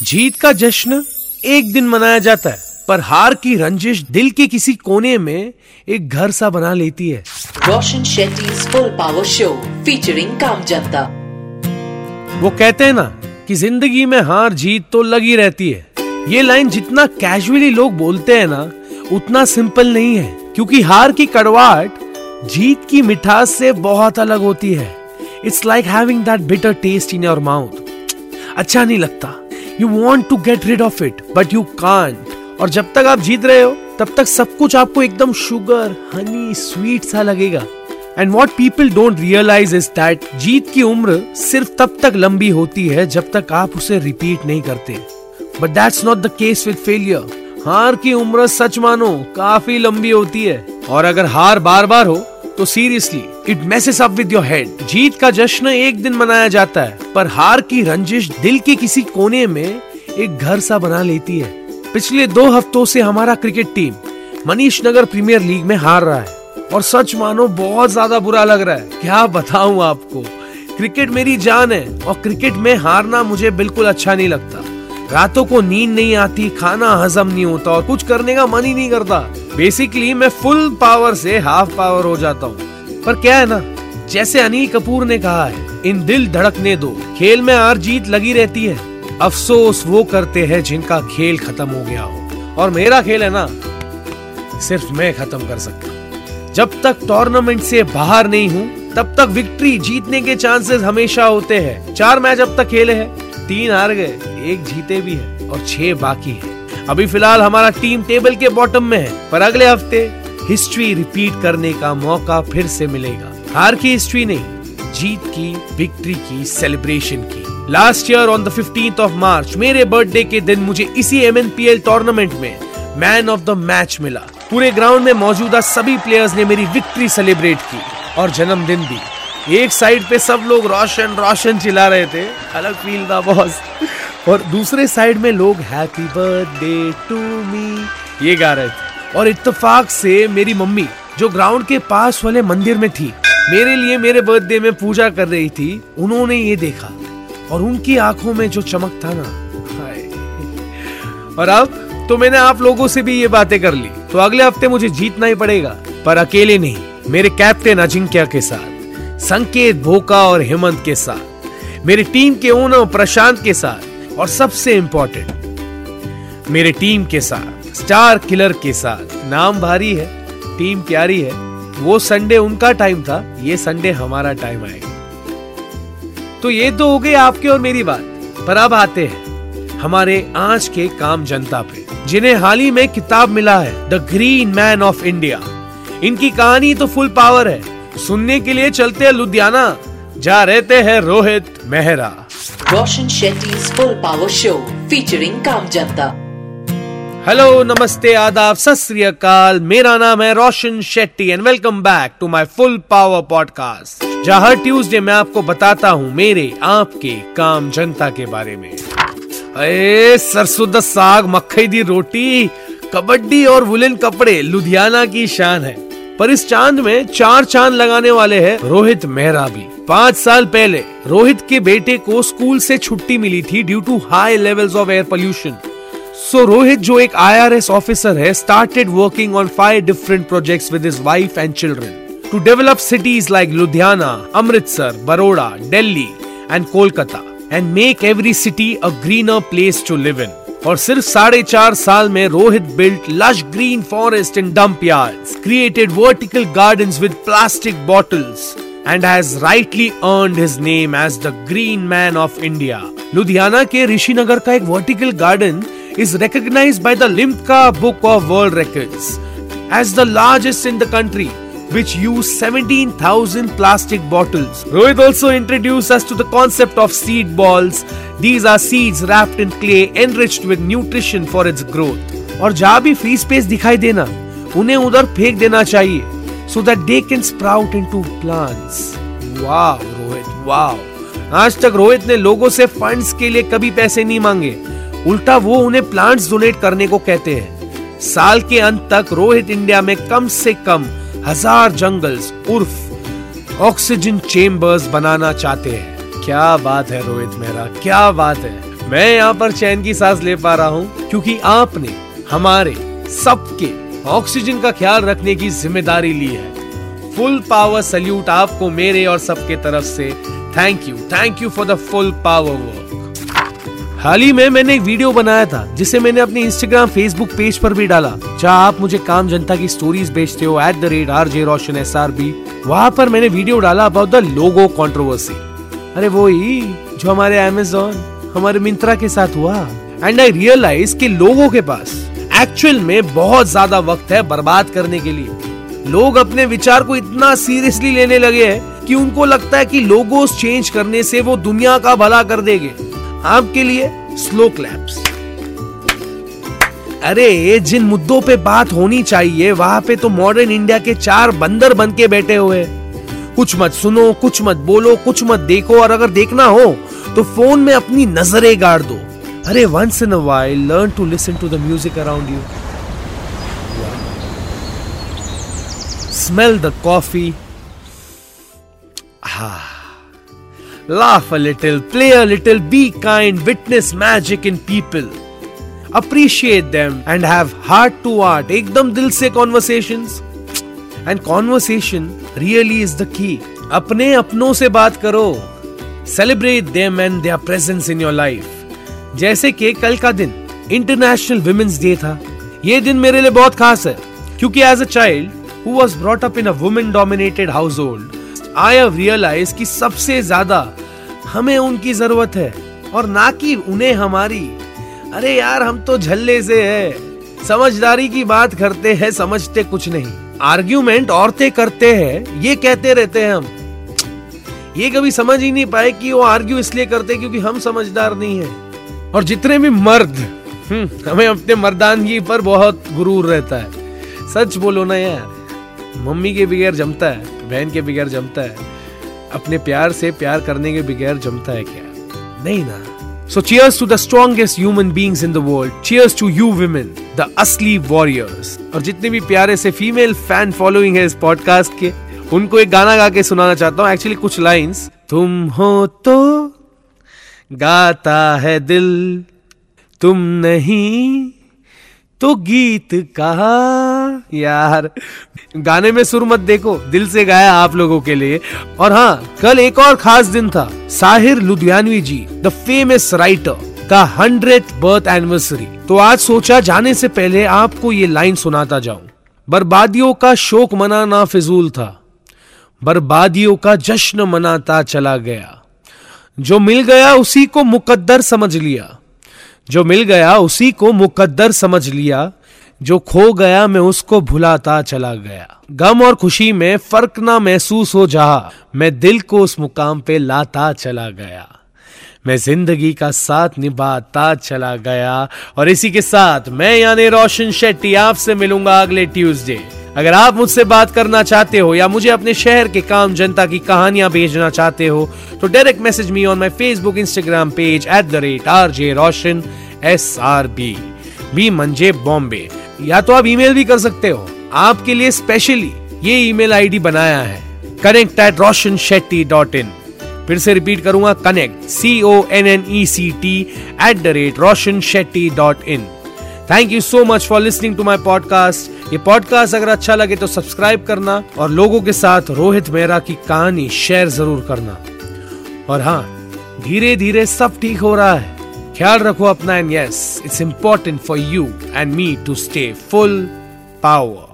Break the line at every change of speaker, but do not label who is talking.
जीत का जश्न एक दिन मनाया जाता है पर हार की रंजिश दिल के किसी कोने में एक घर सा बना लेती है।
Roshan Shetty full power show featuring काम जनता
वो कहते हैं ना कि ज़िंदगी में हार जीत तो लगी रहती है। ये लाइन जितना कैजुअली लोग बोलते हैं ना उतना सिंपल नहीं है क्योंकि हार की कड़वाहट जीत की मिठास से बहुत अलग होती है। It's like having that bitter taste in your mouth अच्छा नहीं लगता। You want to get rid of it but you can't और जब तक आप जीत रहे हो, तब तक सब कुछ आपको एकदम शुगर हनी स्वीट सा लगेगा। And what people don't realise is that जीत की उम्र सिर्फ़ तब तक लंबी होती है जब तक आप उसे रिपीट नहीं करते। But that's not the case with failure हार की उम्र, सच मानो, काफ़ी लंबी होती है। और अगर हार बार बार हो तो seriously it messes up with your head जीत का जश्न एक दिन मनाया जाता है, पर हार की रंजिश दिल के किसी कोने में एक घर सा बना लेती है। पिछले दो हफ्तों से हमारा cricket team Manish Nagar premier league में हार रहा है, और सच मानो बहुत ज़्यादा बुरा लग रहा है। क्या बताऊँ आपको क्रिकेट मेरी जान है, और क्रिकेट में हारना मुझे बिल्कुल अच्छा नहीं लगता। रातों को नींद नहीं आती, खाना हजम नहीं होता और कुछ करने का मन ही नहीं करता। बेसिकली मैं फुल पावर से हाफ़ पावर हो जाता हूँ। पर क्या है ना, जैसे अनिल कपूर ने कहा है, इन दिल धड़कने दो। खेल में हार जीत लगी रहती है। अफसोस वो करते हैं जिनका खेल खत्म हो गया हो। और मेरा खेल है ना, सिर्फ़ मैं खत्म कर सकता जब तक टूर्नामेंट से बाहर नहीं हूँ, तब तक विक्ट्री जीतने के चांसेस हमेशा होते हैं। चार मैच अब तक खेले हैं। तीन हार गए, एक जीते भी है और छह बाकी है। अभी फ़िलहाल हमारा टीम टेबल के बॉटम में है, पर अगले हफ़्ते हिस्ट्री रिपीट करने का मौका फिर से मिलेगा। हार की हिस्ट्री नहीं, जीत की, विक्ट्री की, सेलिब्रेशन की। Last year on the fifteenth of March मेरे बर्थडे के दिन मुझे इसी एमएनपीएल टूर्नामेंट में मैन ऑफ़ द मैच मिला। पूरे ग्राउंड में मौजूदा सभी प्लेयर्स ने मेरी विक्ट्री सेलिब्रेट की और जन्मदिन भी। एक साइड पे सब लोग रोशन रोशन चिल्ला रहे थे। अलग फील था बॉस और दूसरे साइड में लोग हैप्पी बर्थडे टू मी ये गा रहे थे। और इत्तेफाक से मेरी मम्मी, जो ग्राउंड के पास वाले मंदिर में थी, मेरे लिए मेरे बर्थडे में पूजा कर रही थी, उन्होंने ये देखा। और उनकी आँखों में जो चमक था ना और अब तो मैंने आप लोगों से भी ये बातें कर ली। तो अगले हफ़्ते मुझे जीतना ही पड़ेगा, पर अकेले नहीं, मेरे कैप्टन अजिंक्य के साथ। संकेत भोका और हेमंत के साथ। मेरी टीम के ओनर प्रशांत के साथ और सबसे इंपॉर्टेंट मेरे टीम के साथ, स्टार किलर के साथ। नाम भारी है, टीम प्यारी है। वो संडे उनका टाइम था, ये संडे हमारा टाइम आएगा। तो ये तो हो गई आपके और मेरी बात, पर अब आते हैं हमारे आज के काम जनता पे, जिन्हें हाल ही में किताब मिला है the green man of India इनकी कहानी तो फुल पावर है सुनने के लिए चलते हैं लुधियाना। जा रहते हैं Rohit Mehra.
Roshan Shetty full power show featuring काम जनता।
हेलो नमस्ते आदाब सत मेरा नाम है Roshan Shetty and welcome back to my full power podcast जहाँ हर ट्यूसडे मैं आपको बताता हूँ मेरे आपके काम जनता के बारे में। अरे सरसों द साग मक्खी दी रोटी कबड्डी और वुलन कपड़े लुधियाना की शान है। पर इस चाँद में चार चाँद लगाने वाले हैं रोहित मेहरा भी। पाँच साल पहले रोहित के बेटे को स्कूल से छुट्टी मिली थी due to high levels of air pollution so Rohit जो एक आईआरएस ऑफिसर है started working on five different projects with his wife and children to develop cities like Ludhiana Amritsar Baroda Delhi and Kolkata and make every city a greener place to live in और सिर्फ़ साढ़े चार साल में Rohit built lush green forest in dump yard created vertical garden with plastic bottle and has rightly earn his name as the green man of India Ludhiana के ऋषि नगर का एक vertical garden is recognised by the Limca book of world records as the largest in the country which use 17,000 plastic bottles. Rohit also introduced us to the concept of seed balls. These are seeds wrapped in clay enriched with nutrition for its growth. और जहाँ भी free space दिखाई देना उन्हें उधर फेंक देना चाहिए so that they can sprout into plants वाह रोहित वाह आज तक रोहित ने लोगों से फंड्स के लिए कभी पैसे नहीं मांगे उल्टा वो उन्हें प्लांट्स डोनेट करने को कहते हैं साल के अंत तक रोहित इंडिया में कम से कम हज़ार जंगल्स, उर्फ़ ऑक्सीजन चेम्बर्स बनाना चाहते हैं। क्या बात है रोहित मेहरा, क्या बात है। मैं यहाँ पर चैन की सांस ले पा रहा हूँ, क्योंकि आपने हमारे सबके ऑक्सीजन का ख्याल रखने की ज़िम्मेदारी ली है। फुल पावर सल्यूट आपको मेरे और सबके तरफ़ से। Thank you thank you for the full power work हाल ही में मैंने एक वीडियो बनाया था, जिसे मैंने अपने इंस्टाग्राम फेसबुक पेज पर भी डाला। जहाँ आप मुझे काम जनता की स्टोरीज भेजते हो at the rate R J Roshan S R B वहाँ पर मैंने वीडियो डाला अबाउट द लोगो कंट्रोवर्सी अरे वो ही जो हमारे अमेजोन हमारे मिंत्रा के साथ हुआ। एंड आई रियलाइज़ कि लोगों के पास एक्चुअल में बहुत ज़्यादा वक्त है बर्बाद करने के लिए। लोग अपने विचार को इतना सीरियसली लेने लगे हैं कि उनको लगता है कि लोगोस चेंज करने से वो दुनिया का भला कर देंगे। आपके लिए स्लो क्लैप्स अरे, जिन मुद्दों पे बात होनी चाहिए, वहाँ पे तो मॉडर्न इंडिया के चार बंदर बन के बैठे हुए कुछ मत सुनो, कुछ मत बोलो, कुछ मत देखो, और अगर देखना हो तो फ़ोन में अपनी नज़रें गाड़ दो। अरे once in while learn to listen to the music around you smell the coffee हा। Laugh a little, play a little, be kind, witness magic in people. Appreciate them and have heart to heart, ekdam dil se conversations. And conversation really is the key. अपने अपनों से बात करो celebrate them and their presence in your life जैसे कि कल का दिन इंटरनेशनल वुमेन्स डे था ये दिन मेरे लिए बहुत खास है क्योंकि as a child who was brought up in a women dominated household I have realise कि सबसे ज़्यादा हमें उनकी ज़रूरत है और ना कि उन्हें हमारी। अरे यार हम तो झल्ले से है। समझदारी की बात करते हैं समझते कुछ नहीं। आर्ग्यूमेंट औरतें करते हैं ये कहते रहते हैं हम। ये कभी समझ ही नहीं पाए कि वो आर्ग्यू इसलिए करते क्योंकि हम समझदार नहीं है। और जितने भी मर्द हम्म, हमें अपने मर्दानगी पर बहुत गुरूर रहता है। सच बोलो ना यार। मम्मी के बगैर जमता है बहन के बगैर जमता है अपने प्यार से प्यार करने के बगैर जमता है क्या नहीं ना So cheers to the strongest human beings in the world. Cheers to you women, the असली warriors. और जितने भी प्यारे से फीमेल फ़ैन फॉलोइंग है इस पॉडकास्ट के उनको एक गाना गा के सुनाना चाहता हूँ एक्चुअली कुछ लाइंस तुम हो तो गाता है दिल तुम नहीं तो गीत कहा यार, गाने में सुर मत देखो, दिल से गाया आप लोगों के लिए। और हाँ कल एक और खास दिन था, Sahir Ludhianvi ji the famous writer का हंड्रेड बर्थ एनिवर्सरी तो आज सोचा जाने से पहले आपको ये लाइन सुनाता जाऊँ। बर्बादियों का शोक मनाना फिजूल था। बर्बादियों का जश्न मनाता चला गया। जो मिल गया उसी को मुकद्दर समझ लिया। जो मिल गया उसी को मुकद्दर समझ लिया। जो खो गया, मैं उसको भुलाता चला गया। गम और खुशी में फ़र्क ना महसूस हो जहा, मैं दिल को उस मुकाम पे लाता चला गया। मैं ज़िंदगी का साथ निभाता चला गया, और इसी के साथ मैं यानी रोशन शेट्टी आपसे मिलूँगा अगले ट्यूसडे। अगर आप मुझसे बात करना चाहते हो, या मुझे अपने शहर के काम जनता की कहानियाँ भेजना चाहते हो तो direct message me on my Facebook Instagram page at the rate R J Roshan S R B B मंजे बॉम्बे। या तो आप ईमेल भी कर सकते हो। आपके लिए स्पेशली ये ईमेल आईडी बनाया है। Connect at Roshan Shetty dot in फिर से रिपीट करूँगा connect C O N N E C T at the rate Roshan Shetty dot in thank you so much for listening to my podcast ये podcast अगर अच्छा लगे तो subscribe करना और लोगों के साथ रोहित मेहरा की कहानी शेयर ज़रूर करना। और हाँ धीरे धीरे सब ठीक हो रहा है। ख्याल रखो अपना and yes it's important for you and me to stay full power